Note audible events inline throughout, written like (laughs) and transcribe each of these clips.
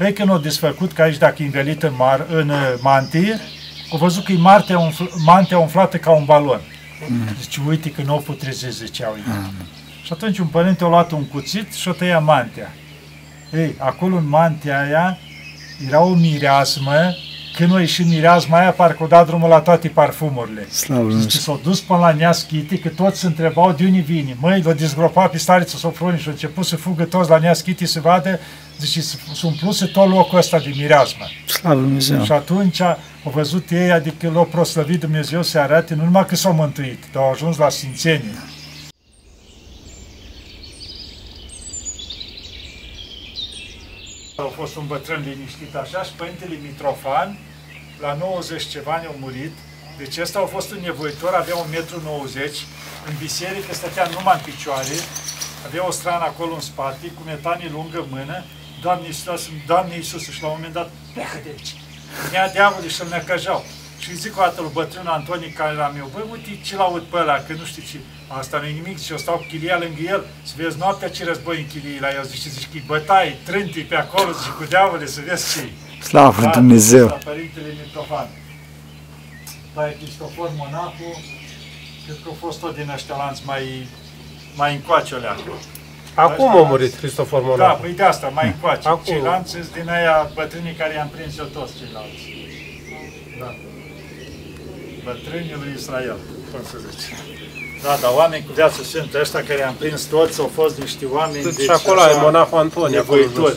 Ei când au desfăcut, că aici dacă învelit în, mar, în uh, mantie, au văzut că e mantea, umfl, mantea umflată ca un balon. Mm. Deci uite că nu o putrezeze, ziceau ei. Mm. Și atunci un părinte a luat un cuțit și o tăia mantea. Ei, acolo în mantea aia era o mireasmă când a ieșit mireasma aia, parcă o dat drumul la toate parfumurile. Slavă Zice, s-au dus până la Neaschiti, că toți se întrebau de unde vine. Măi, l-a dezgropat pe stariță Sofronie și a început să fugă toți la Neaschiti să vadă, zice, s-a umpluse tot locul ăsta de mireasmă. Slavă Dumnezeu. Și atunci au văzut ei, adică l-au proslăvit Dumnezeu să arate, nu numai că s-au mântuit, dar au ajuns la sfințenie. A fost un bătrân liniștit așa și Părintele Mitrofan, la 90 ceva ani a murit, deci ăsta a fost un nevoitor, avea 1,90 m, în biserică stătea numai în picioare, avea o strană acolo în spate, cu metanii lungă în mână, Doamne Iisus, Doamne Iisus, și la un moment dat, pleacă de aici. Nea diavolul și îl necăjau. Și zic o dată lui bătrânul Antoni care era meu, băi, uite ce-l aud pe ăla, că nu știu ce, asta nu e nimic, și eu stau cu chilia lângă el, să vezi noaptea ce război în chilii la el, zice, zice că bătaie, trântii pe acolo, zice, cu diavolul, să vezi ce Slavă da, Dumnezeu! La Părintele Mitrofan. Pai Cristofor Monacu, cred că a fost tot din ăștia lanți mai, mai încoace o leacă. Acum a murit Cristofor Da, Monacu. păi de asta, mai încoace. Acum. Ceilalți sunt din aia bătrânii care i-am prins eu toți ceilalți. Da. Bătrânii lui Israel, cum să zice. Da, dar oameni cu viață sunt ăștia care i-am prins toți, au fost niște oameni... Deci deci, acolo așa, e monahul Antoni, acolo jos.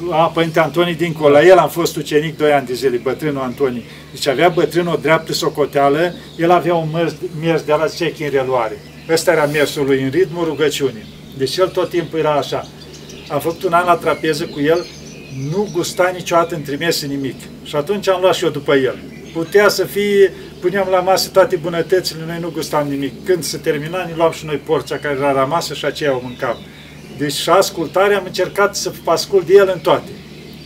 Nevoitori. A, Părinte Antoni dincolo, la el am fost ucenic 2 ani de zile, bătrânul Antoni. Deci avea bătrânul o dreaptă socoteală, el avea un mers, mers de la cec în reluare. Ăsta era mersul lui, în ritmul rugăciunii. Deci el tot timpul era așa. Am făcut un an la trapeză cu el, nu gusta niciodată în trimese nimic. Și atunci am luat și eu după el. Putea să fie, puneam la masă toate bunătățile, noi nu gustam nimic. Când se termina, ne luam și noi porția care era rămasă și aceea o mâncam. Deci și ascultarea am încercat să ascult de el în toate.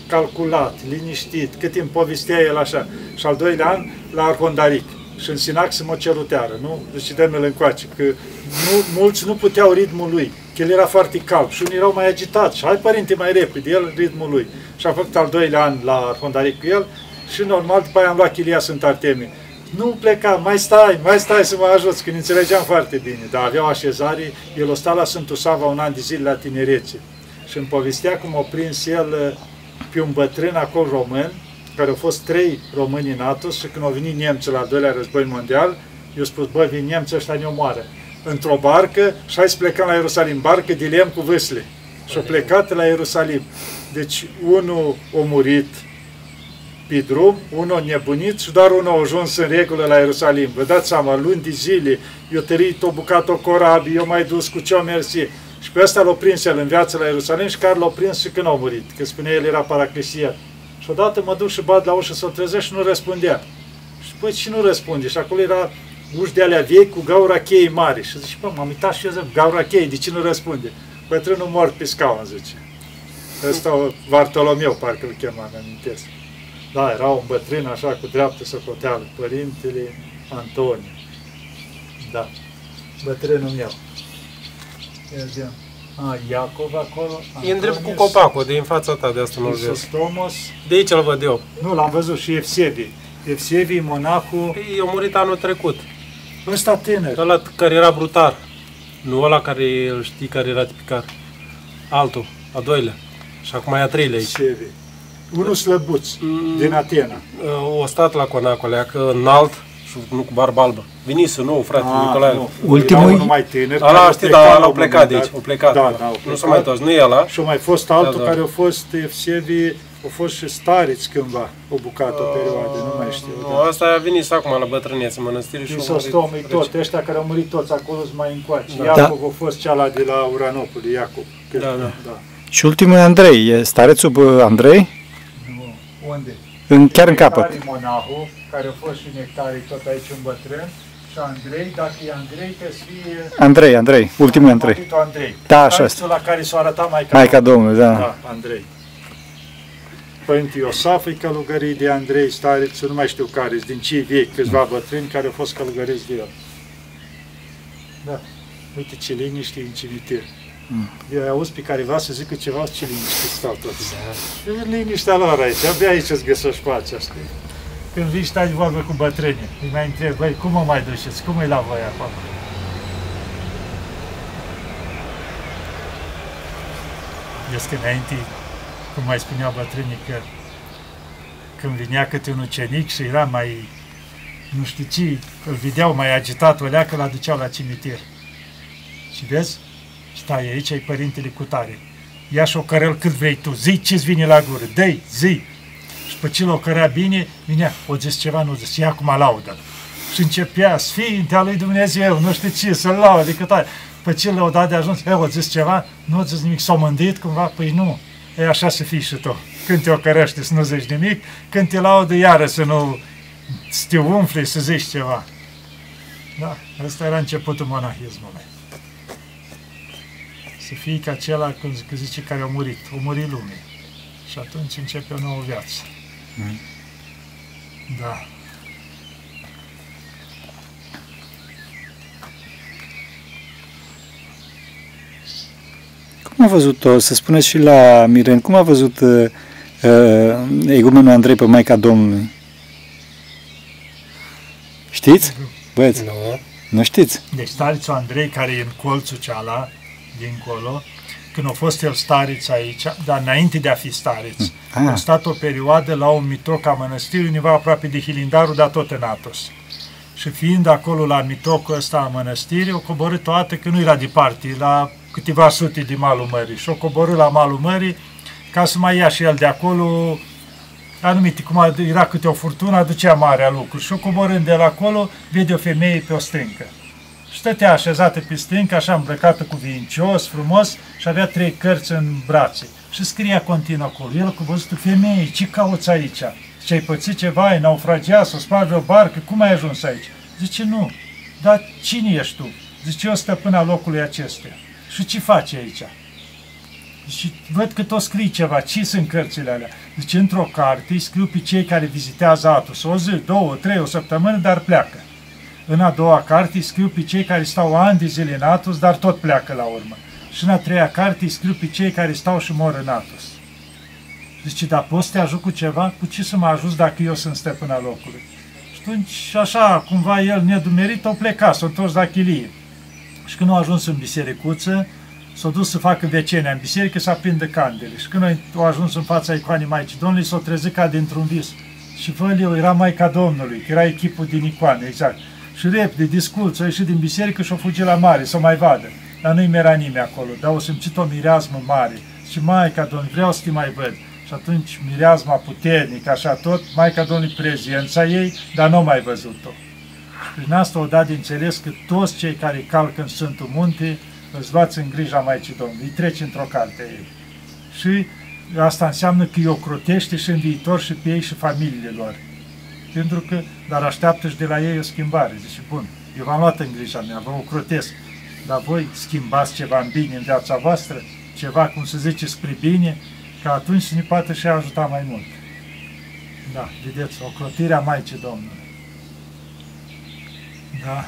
Calculat, liniștit, cât timp povestea el așa. Și al doilea an la Arhondaric. Și în Sinax mă ceruteară, nu? Deci dă-mi-l încoace, că nu, mulți nu puteau ritmul lui, că el era foarte calm și unii erau mai agitați. Și hai părinte mai repede, el ritmul lui. Și am făcut al doilea an la Arhondaric cu el și normal după aia am luat Chilia Sunt Artemie. Nu pleca, mai stai, mai stai să mă ajuți, că ne înțelegeam foarte bine. Dar avea o așezare, el o sta la Sfântul Sava un an de zile la tinerețe. Și îmi povestea cum a prins el uh, pe un bătrân acolo român, care au fost trei români în Atos și când au venit nemții la al doilea război mondial, eu spus, bă, vin nemții ăștia ne omoară. Într-o barcă și hai să plecăm la Ierusalim, barcă de lemn cu vâsle. Și au plecat la Ierusalim. Deci unul a murit pe drum, unul a nebunit și doar unul a ajuns în regulă la Ierusalim. Vă dați seama, luni de zile, eu tărit o bucată o corabie, eu mai dus cu ce-o mersi. Și pe ăsta l-a prins el în viață la Ierusalim și care l-a prins și când a murit, că spunea el era paraclisiat. Și odată mă duc și bat la ușă să o trezesc și nu răspundea. Și păi și nu răspunde. Și acolo era uși de alea vechi cu gaura cheii mari. Și zice, bă, m-am uitat și eu, zic, gaura cheii, de ce nu răspunde? Bătrânul mort pe scaun, zice. Ăsta Vartolomeu, parcă îl chema, îmi amintesc. Da, era un bătrân așa cu dreaptă socoteală, părintele Antoniu. Da, bătrânul meu. Ia zi A, Iacov acolo. E în drept cu Antonius, copacul, de în fața ta, de asta nu-l Iisus vezi. Tomos. De aici îl văd eu. Nu, l-am văzut și Evsebi. Evsebi, monahul, Păi, a murit anul trecut. ăsta tânăr. Ăla care era brutar. Nu ăla care îl știi care era tipicar. Altul, a doilea. Și acum e a treilea aici. Evsebi. Unul slăbuț, Mm. din Atena. Uh, O stat la Conacolea, că înalt și nu cu barbă albă. Vinise nou, frate, Ah, Nicolae. nu. Ultimul- Era unul mai tânăr. care Ala a știi, plecat dar la ăla a un plecat moment de aici, dat. a plecat. Da, da, au nu plecat. s-a mai întors, nu e ăla. Și a mai fost altul Da, da. care a fost Evsebi, a fost și stareț cândva, o bucată, o perioadă, nu mai știu. Nu, Da. asta a venit acum la bătrânețe în mănăstire și a Iisus murit Tomului recent. tot, ăștia care au murit toți acolo sunt mai încoace. Da. Iacov a fost ceala de la Uranopoli, Iacob. cred Da, că, da. da. Și ultimul e Andrei. E starețul bă, Andrei? Nu. Unde? În, chiar în capăt. Nectarii monahul, care a fost și nectarii tot aici un bătrân. Și Andrei, dacă e Andrei, trebuie să fie... Andrei, Andrei. Ultimul e Andrei. Măritul Andrei. Da, așa Starețul la care s-a arătat Maica, Maica Domnului, da. Da, Andrei. Părinte Iosaf e călugării de Andrei, starețul, nu mai știu care, din cei vechi, câțiva bătrâni care au fost călugăriți de el. Da. Uite ce liniște în cimitir. Eu auzi pe careva să zică ceva, ce liniște stau toți. Da. Liniștea lor aici, abia aici îți găsești pacea, știi? Când vii stai de vorbă cu bătrânii, îi mai întreb, băi, cum mă mai duceți, cum e la voi acolo? Vezi că înainte, cum mai spuneau bătrânii, că când vinea câte un ucenic și era mai, nu știu ce, îl vedeau mai agitat, o leacă, l duceau la cimitir. Și vezi, stai aici, ai părintele cu tare. Ia și o cărel cât vrei tu, zi ce-ți vine la gură, dă zi. Și pe ce l-o cărea bine, vinea, o zis ceva, nu zis, ia acum laudă Și începea, Sfinte lui Dumnezeu, nu știu ce, să-l laude, cât ai. Pe ce l-au dat de ajuns, e, o zis ceva, nu o zis nimic, s-au mândrit cumva, păi nu, e așa să fii și tu. Când te ocărăște să nu zici nimic, când te laudă iară să nu să te umfli, să zici ceva. Da, ăsta era începutul monahismului să fii ca acela, cum zice, care a murit, a murit lumea. Și atunci începe o nouă viață. Mm. Da. Cum a văzut-o, să spuneți și la Miren, cum a văzut uh, uh, egumenul Andrei pe Maica Domnului? Știți? Băieți? Nu. Nu știți? Deci starețul Andrei, care e în colțul ceala, dincolo, când a fost el stareț aici, dar înainte de a fi stareț. Ah. A stat o perioadă la un mitoc a mănăstirii, undeva aproape de Hilindarul, dar tot în Atos. Și fiind acolo la mitocul ăsta a mănăstirii, o coborât toată, că nu era departe, la câteva sute de malul mării. Și o coborât la malul mării ca să mai ia și el de acolo anumite, cum era câte o furtună, aducea marea lucru. Și o coborând de la acolo, vede o femeie pe o stâncă stătea așezată pe stâncă, așa îmbrăcată cu vincios, frumos și avea trei cărți în brațe. Și scria continuu acolo. El cu văzut, femeie, ce cauți aici? Ce ai pățit ceva, ai naufragiat, să spargi o barcă, cum ai ajuns aici? Zice, nu. Dar cine ești tu? Zice, eu stăpâna locului acestuia. Și ce faci aici? Și văd că tot scrii ceva. Ce sunt cărțile alea? Zice, într-o carte scriu pe cei care vizitează Atos. O zi, două, trei, o săptămână, dar pleacă. În a doua carte scriu pe cei care stau ani de zile în Atos, dar tot pleacă la urmă. Și în a treia carte scriu pe cei care stau și mor în Atos. Zice, dar poți să te ajut cu ceva? Cu ce să mă ajut dacă eu sunt stăpâna locului? Și atunci, așa, cumva el nedumerit, o pleca, s-a întors la chilie. Și când a ajuns în bisericuță, s-a dus să facă vecenea în biserică să aprindă candele. Și când a ajuns în fața icoanei Maicii Domnului, s-a trezit ca dintr-un vis. Și văd eu, era Maica Domnului, că era echipul din icoane, exact și repede, discurs, a ieșit din biserică și a fugit la mare să mai vadă. Dar nu-i era nimeni acolo, dar o simțit o mireazmă mare. Și Maica Domnului, vreau să te mai văd. Și atunci mireazma puternică, așa tot, Maica Domnului prezența ei, dar nu mai văzut-o. Prin asta o dat de înțeles că toți cei care calcă în Sfântul Munte îți luați în grija Maicii Domnului, îi treci într-o carte ei. Și asta înseamnă că îi ocrotește și în viitor și pe ei și familiile lor pentru că, dar așteaptă și de la ei o schimbare. Zice, bun, eu v-am luat în grija mea, vă ocrotesc, dar voi schimbați ceva în bine în viața voastră, ceva, cum să zice, spre bine, ca atunci să ne poate și ajuta mai mult. Da, vedeți, ocrotirea Maicii Domnului. Da.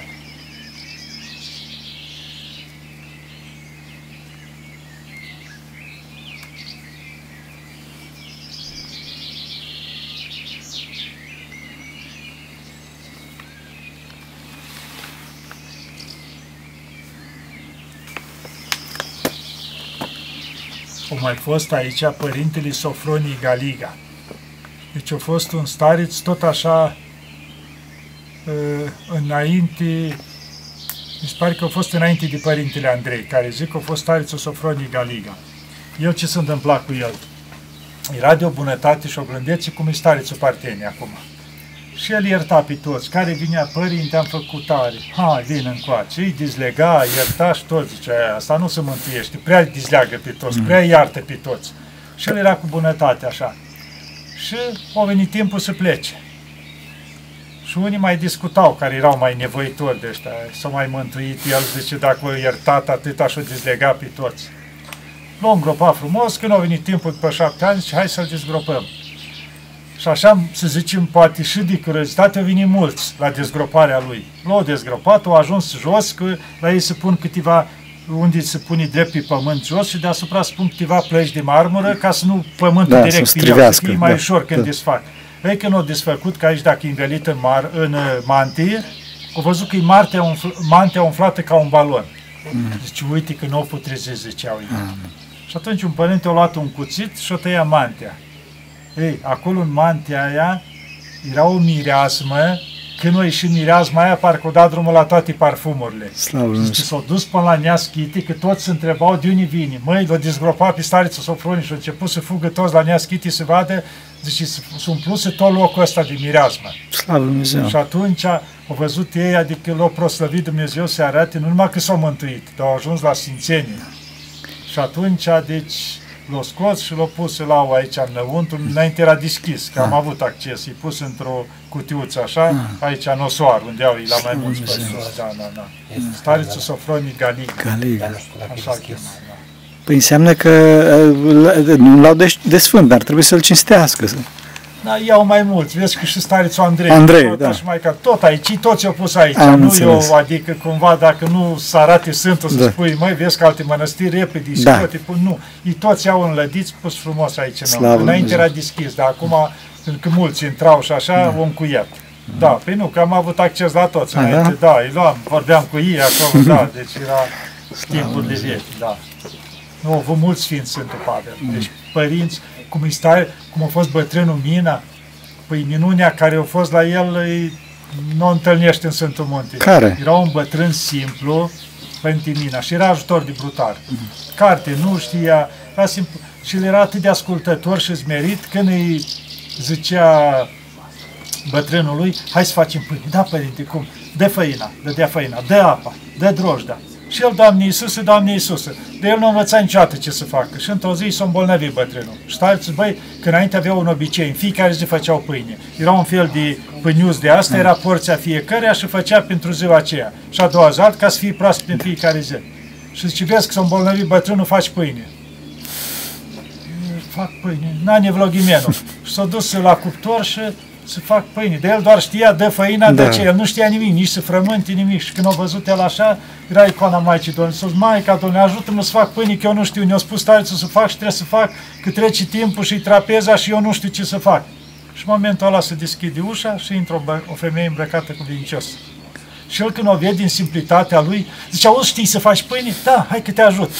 Au mai fost aici părintele Sofronii Galiga. Deci a fost un stareț tot așa înainte, mi se pare că a fost înainte de părintele Andrei, care zic că a fost starețul Sofronii Galiga. El ce se întâmpla cu el? Era de o bunătate și o blândețe cum e starețul Partenie acum. Și el ierta pe toți. Care vinea, părinte, am făcut tare. Hai, vin încoace. Îi dizlega, ierta și tot zicea aia. Asta nu se mântuiește. Prea îi dizleagă pe toți, prea iartă pe toți. Și el era cu bunătate așa. Și a venit timpul să plece. Și unii mai discutau, care erau mai nevoitori de ăștia. S-au mai mântuit. El zice, dacă o iertat atât, așa dizlega pe toți. L-a îngropat frumos. Când a venit timpul după șapte ani, zice, hai să-l dezgropăm. Și așa, să zicem, poate și de curiozitate au venit mulți la dezgroparea lui. L-au dezgropat, au ajuns jos, că la ei se pun câteva unde se pune drept pe pământ jos și deasupra se pun câteva plăci de marmură ca să nu pământul Da, direct să pe el, să strivească, fie mai da, ușor când da. desfac. Ei când o desfăcut, că aici dacă e învelit în, mar, în uh, mantie, au văzut că e mantia, umfl, mantia umflată ca un balon. Mm. Zice, uite că nu o putrezesc, ziceau ei. Și atunci un părinte a luat un cuțit și o tăia mantia. Ei, acolo în mantia aia era o mireasmă, când a ieșit mireasma aia, parcă o dat drumul la toate parfumurile. Slavă Lui Zice, Dumnezeu. s-au dus până la Neaschiti, că toți se întrebau de unde vine. Măi, l-a dezgropat pe stariță Sofronie și au început să fugă toți la Neaschiti să vadă, zice, s- s-a umpluse tot locul ăsta de mireasmă. Slavă Lui Dumnezeu. Și atunci au văzut ei, adică l-au proslăvit Dumnezeu să arate, nu numai că s-au mântuit, dar au ajuns la Sfințenie. Și atunci, deci, l-au scos și l-au pus la au aici înăuntru, înainte era deschis, că am avut acces, e pus într-o cutiuță așa, aici în osoar, unde au ei la mai mulți păstori. Da, da, da. Starițul Sofronii Galig, Galig. Dar nu știu dacă așa e îl deschis. chema, da. Păi înseamnă că uh, nu l-au de, de sfânt, dar trebuie să-l cinstească. Să- Da, iau mai mulți, vezi că și starițul Andrei, Andrei, tot, da. și mai ca, tot aici, toți au pus aici, Am nu înțeles. eu, adică cumva dacă nu să arate Sfântul să Da. spui, măi, vezi că alte mănăstiri repede și Da. toate pun, nu, ei toți au înlădiți, pus frumos aici, Slavă nu. înainte Dumnezeu. era deschis, dar acum, pentru că mulți intrau și așa, au încuiat. Da, păi nu, că am avut acces la toți A, înainte, da, îi luam, vorbeam cu ei acolo, (laughs) da, deci era timpul de vechi, da. Nu, au avut mulți sfinți Sfântul Pavel. Deci părinți, cum, îi stai, cum a fost bătrânul Mina, păi minunea care a fost la el, îi, nu o întâlnește în Sfântul Munte. Care? Era un bătrân simplu, Părinte Mina, și era ajutor de brutar. Carte, nu știa, era simplu. Și el era atât de ascultător și zmerit când îi zicea bătrânului, hai să facem pâine. Da, părinte, cum? Dă făina, dădea făina, dă apa, dă drojda. Și el, Doamne Iisuse, Doamne Iisuse. De el nu învăța niciodată ce să facă. Și într-o zi s-a îmbolnăvit bătrânul. Și stați, băi, că înainte avea un obicei, în fiecare zi făceau pâine. Era un fel de pânius de asta, era porția fiecăreia și făcea pentru ziua aceea. Și a doua zi alt, ca să fie proaspăt în fiecare zi. Și zice, vezi că s-a îmbolnăvit bătrânul, faci pâine fac pâine, n-a nevloghimenul. și s-a dus la cuptor și să fac pâine. De el doar știa, dă făina, Da. de ce? El nu știa nimic, nici să frământe nimic. Și când a văzut el așa, era icoana Maicii Domnului. S-a zis, Maica Domnului, ajută-mă să fac pâine, că eu nu știu. Ne-a spus tarețul să fac și trebuie să fac, că trece timpul și trapeza și eu nu știu ce să fac. Și în momentul ăla se deschide ușa și intră o, bă- o femeie îmbrăcată cu vincios. Și el când o vede din simplitatea lui, zice, auzi, știi să faci pâine? Da, hai că te ajut.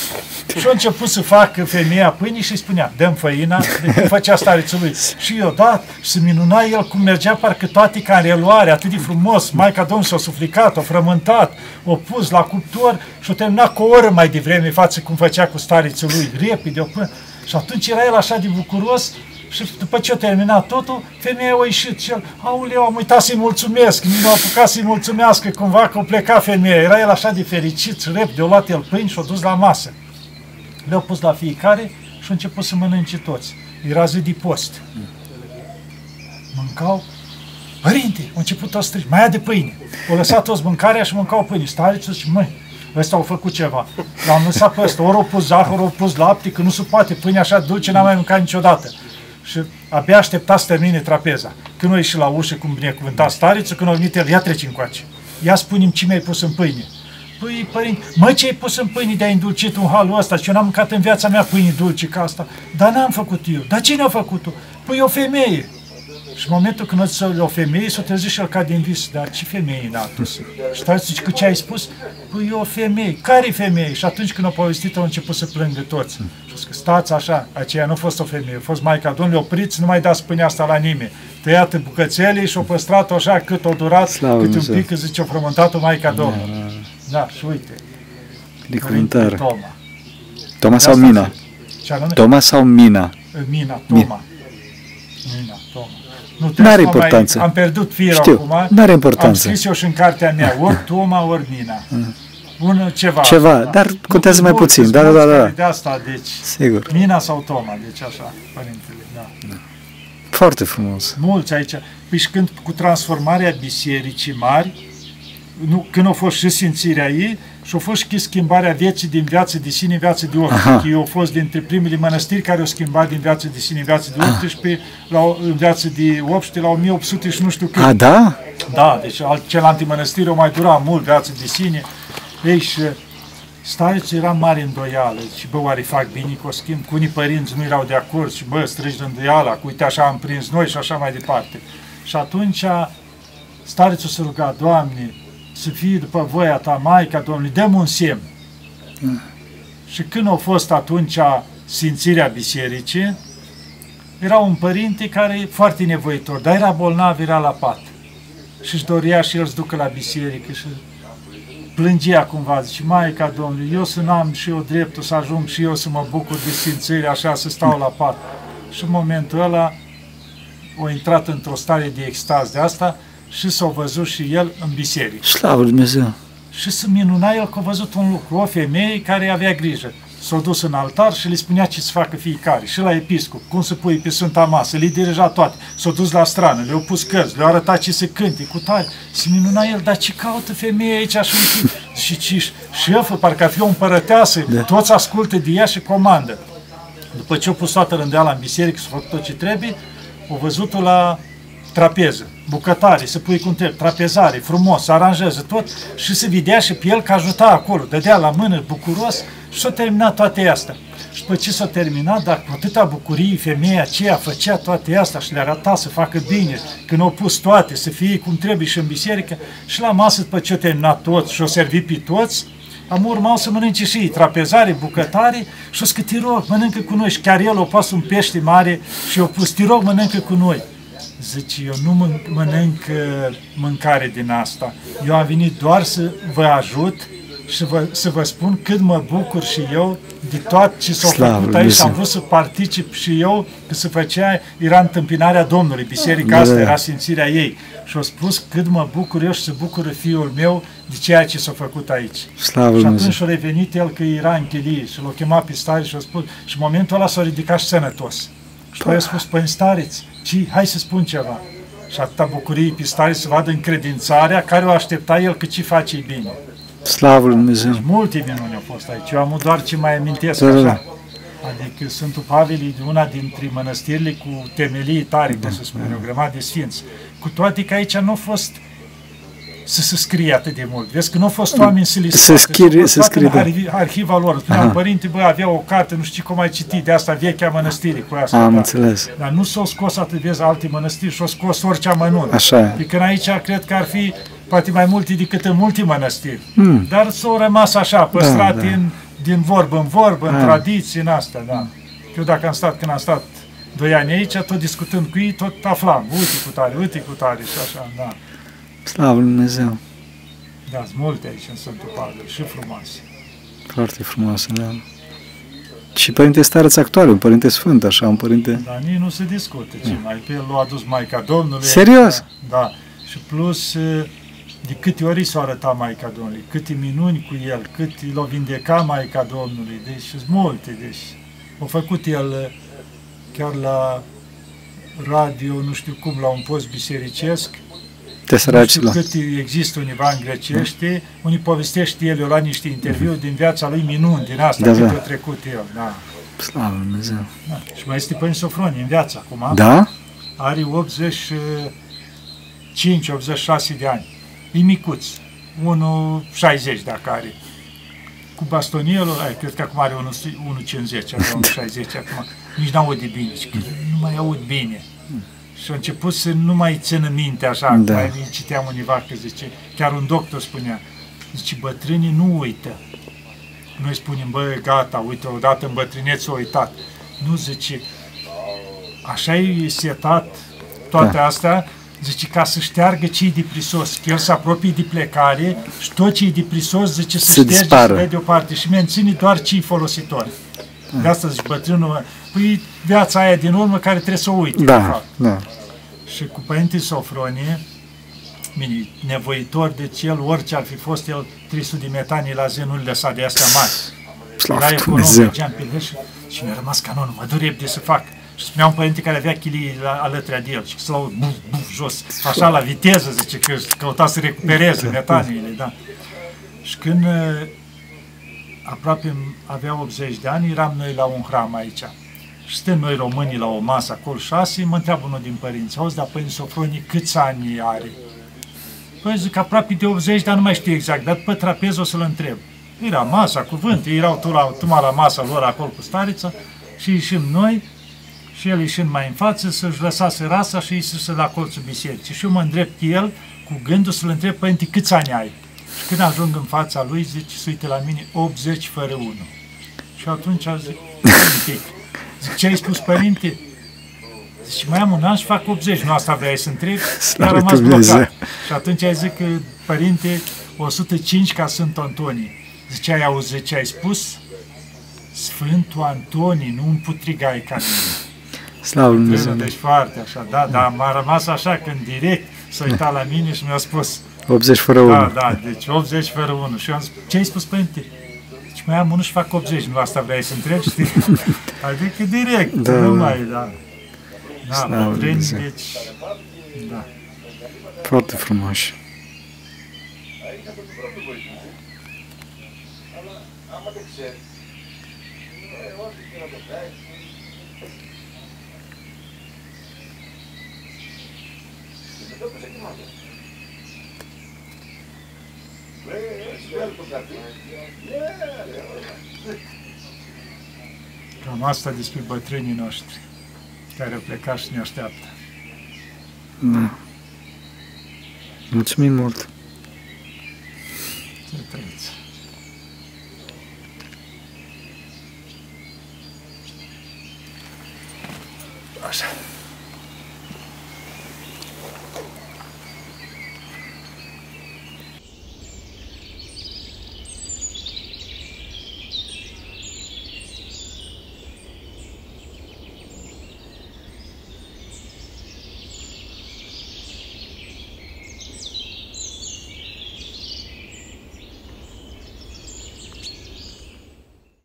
Și a început să facă femeia pâine și îi spunea, dăm făina, de cum făcea starețul lui. Și eu, da, și se minuna el cum mergea parcă toate ca în reluare, atât de frumos. Maica Domnului s-a suflicat, o frământat, o pus la cuptor și o terminat cu o oră mai devreme față cum făcea cu starețul lui, repede, o până. Și atunci era el așa de bucuros și după ce a terminat totul, femeia a ieșit și el, auleu, am uitat să-i mulțumesc, nu a apucat să-i mulțumească cumva că a plecat femeia. Era el așa de fericit și repede, a luat el pâini și a dus la masă. Le-au pus la fiecare și au început să mănânce toți. Era zi de post. Mâncau, părinte, au început toți strigi, mai ia de pâine. Au lăsat toți mâncarea și mâncau pâine. Starețul și măi, ăsta au făcut ceva. L-am lăsat pe ăsta, ori au pus zahăr, au pus lapte, că nu se poate, pâine așa dulce n-am mai mâncat niciodată. Și abia aștepta să termine trapeza. Când a ieșit la ușă, cum binecuvânta starețul, când a venit el, ia trece încoace. Ia spune-mi ce mi-ai pus în pâine. Păi, părinte, mă, ce ai pus în pâine de-ai îndulcit un halul ăsta? Și eu n-am mâncat în viața mea pâine dulce ca asta. Dar n-am făcut eu. Dar cine a făcut-o? Păi o femeie. Și în momentul când o o femeie, s-o trezit și el ca din vis. Dar ce femeie n-a dus? Și tare zice, că ce ai spus? Păi e o femeie. Care femeie? Și atunci când a povestit, au început să plângă toți. Și a zis că stați așa, aceea nu a fost o femeie, a fost Maica Domnului, opriți, nu mai dați pâinea asta la nimeni. Tăiat în bucățele și o păstrat așa cât o durat, Slavă cât un Dumnezeu. pic, că zice, o frământat-o Maica Domnului. Da, și uite, Părinte Binecuvântare. Toma. Toma sau De asta Mina? zic. Ce anume? Toma sau Mina? Mina, Toma. Mina, Toma. Nu trebuie N-are să mă importanță. Mai, am pierdut firul Știu, acum. n-are Am importanță. scris eu și în cartea mea, (laughs) ori Toma, ori Mina. Un ceva. Ceva, dar contează mai mulți, puțin. Da, mulți da, da, da. care De asta, deci, Sigur. Mina sau Toma, deci așa, părintele, da. Foarte frumos. Mulți aici. Păi și când cu transformarea bisericii mari, nu, când a fost și simțirea ei, și a fost și schimbarea vieții din viață de sine în viață de 18. Aha. Ei au fost dintre primele mănăstiri care au schimbat din viață de sine în viață de 18 la, o- în viață de 18 la 1800 și nu știu cât. A, da? Da, deci alt- cel antimănăstiri o mai dura mult viață de sine. Ei și Starețul era mare îndoială și bă, oare fac bine cu o schimb? Cu unii părinți nu erau de acord și bă, strâși de îndoiala, cu uite așa am prins noi și așa mai departe. Și atunci starețul se ruga, Doamne, să fie după voia ta, Maica Domnului, dăm un semn. Mm. Și când a fost atunci simțirea bisericii, era un părinte care e foarte nevoitor, dar era bolnav, era la pat. Și își dorea și el să ducă la biserică și plângea cumva, zice, Maica Domnului, eu să n-am și eu dreptul să ajung și eu să mă bucur de sfințire, așa, să stau la pat. Și în momentul ăla, a intrat într-o stare de extaz de asta și s-a văzut și el în biserică. Slavă Dumnezeu! Și să minuna el că a văzut un lucru, o femeie care avea grijă. S-a dus în altar și le spunea ce să facă fiecare. Și la episcop, cum să pui pe Sfânta Masă, le dirija toate. S-a dus la strană, le-au pus cărți, le-au arătat ce se cânte, cu tare. Se minuna el, dar ce caută femeia aici? (laughs) Și, și, și șefă, parcă ar fi o împărăteasă, da. toți ascultă de ea și comandă. După ce au pus toată rândeala în biserică, s-a făcut tot ce trebuie, au văzut-o la trapeză, bucătare, să pui cum trebuie, trapezare, frumos, să aranjeze tot și să vedea și pe el că ajuta acolo, dădea la mână bucuros și s-a terminat toate astea. Și după ce s-a terminat, dar cu atâta bucurie, femeia aceea făcea toate astea și le arăta să facă bine, când au pus toate, să fie cum trebuie și în biserică, și la masă, după ce a terminat tot și o servit pe toți, am urmat să mănânce și ei, trapezare, bucătare și o să te rog, mănâncă cu noi. Și chiar el a pus un pește mare și o pus, te rog, mănâncă cu noi. Zice, eu nu mănânc uh, mâncare din asta. Eu am venit doar să vă ajut și vă, să vă spun cât mă bucur și eu de tot ce s-a făcut aici și am vrut să particip și eu, că se făcea, era întâmpinarea Domnului, biserica da, asta da. era simțirea ei. Și au spus cât mă bucur eu și se bucură fiul meu de ceea ce s-a făcut aici. Slavă și atunci a revenit el că era în chelie și l-a chemat pe stare și a spus, și în momentul ăla s-a ridicat și sănătos. Și apoi a spus, păi stareți, ci, hai să spun ceva. Și atâta bucurie pe stare să vadă încredințarea care o aștepta el că ce face bine. Slavă Lui Dumnezeu! Deci multe minuni au fost aici. Eu am doar ce mai amintesc da, da. așa. Adică Sfântul Pavel e una dintre mănăstirile cu temelii tare, da, să spun, da. o grămadă de sfinți. Cu toate că aici nu a fost să se scrie atât de mult. Vezi că nu au fost oameni să li se scrie, să scrie, da. arhiva lor. Spunea, părinte, bă, avea o carte, nu știu cum ai citit, de asta vechea mănăstire cu asta. Am da. înțeles. Dar nu s-au scos atât, vezi, alte mănăstiri și-au scos orice amănunt. Așa e. Adică aici cred că ar fi poate mai multe decât în multe mănăstiri. Hmm. Dar s-au rămas așa, păstrat da, da. Din, din vorbă în vorbă, în ah. tradiții, în astea, da. Eu dacă am stat, când am stat doi ani aici, tot discutând cu ei, tot aflam, uite cu tare, uite cu tare și așa, da. Slavă Lui Dumnezeu! Da, sunt multe aici în Sfântul Pavel și frumoase. Foarte frumoase, da. Și Părinte Stareț actual, un Părinte Sfânt, așa, un Părinte... Da, nici nu se discute ce mai pe el l-a adus Maica Domnului. Serios? Da, da. Și plus, de câte ori s-a arătat Maica Domnului, câte minuni cu el, cât l-a vindecat Maica Domnului, deci sunt multe, deci a făcut el chiar la radio, nu știu cum, la un post bisericesc, nu știu cât există univa în grecește, unii povestește el, eu la niște interviuri din viața lui minuni, din asta, da, cât da. a trecut el, da. Slavă Dumnezeu. Da. Și mai este Părinte Sofronie în viață acum. Da? Are 85-86 de ani. E micuț. 1,60 dacă are. Cu bastonierul, ai, cred că acum are 1,50, avea 1,60 acum. Nici n-aud de bine, nu mai aud bine. Și a început să nu mai țină minte așa, da. mai citeam univa că zice, chiar un doctor spunea, zice, bătrânii nu uită. Noi spunem, bă, gata, uite, odată în bătrâneț s-a uitat. Nu, zice, așa e setat toate da. astea, zice, ca să șteargă ce de prisos, că el se apropie de plecare și tot ce e de prisos, zice, să șterge, dispară. să deoparte și menține doar ce e folositor. Da. De asta zice, bătrânul, păi viața aia din urmă care trebuie să o uite. Da, da. Și cu Părintele Sofronie, bine, nevoitor de cel, orice ar fi fost el, 300 de metanii la zi nu lăsa de astea mari. Slavă Era econom, mergeam pe și, și mi-a rămas canonul, mă dur de să fac. Și spunea un părinte care avea chilii la, alături de el și să l buf, buf, jos, așa la viteză, zice, că căuta să recupereze da, metaniile, da. Și când aproape avea 80 de ani, eram noi la un hram aici. Și suntem noi românii la o masă acolo șase, mă întreabă unul din părinți, auzi, dar părinți Sofronii câți ani are? Păi zic, aproape de 80, dar nu mai știu exact, dar pe trapez o să-l întreb. Era masa, cuvânt, ei erau tot la, tocmai la masa lor acolo cu starița și ieșim noi și el ieșind mai în față să-și lăsase rasa și să la colțul bisericii. Și eu mă îndrept el cu gândul să-l întreb, părinte, câți ani ai? Și când ajung în fața lui, zice, să uite la mine, 80 fără 1. Și atunci zic, pic. Zic, ce ai spus, părinte? Zice, mai am un an și fac 80. Nu asta vrei să întreb? Dar a rămas blocat. Și atunci ai zic, părinte, 105 ca Sfântul Antonie. Zice, ai auzit ce ai spus? Sfântul Antonie, nu împutrigai ca mine. Slavă Lui Dumnezeu. Deci foarte așa, da, dar m-a rămas așa când direct s-a uitat la mine și mi-a spus 80 fără 1. Da, da, deci 80 fără 1. Și eu am zis, ce ai spus, părinte? Deci mai am unul și fac 80, nu asta vrei să întreb, știi? (laughs) Adică direct, Da, nu da. mai, da. Da, Slavă Lui bătrâni, Dumnezeu. deci, da. Foarte frumos. Cam asta despre bătrânii noștri care au plecat și ne așteaptă. Da. Mulțumim mult. Să trăiți.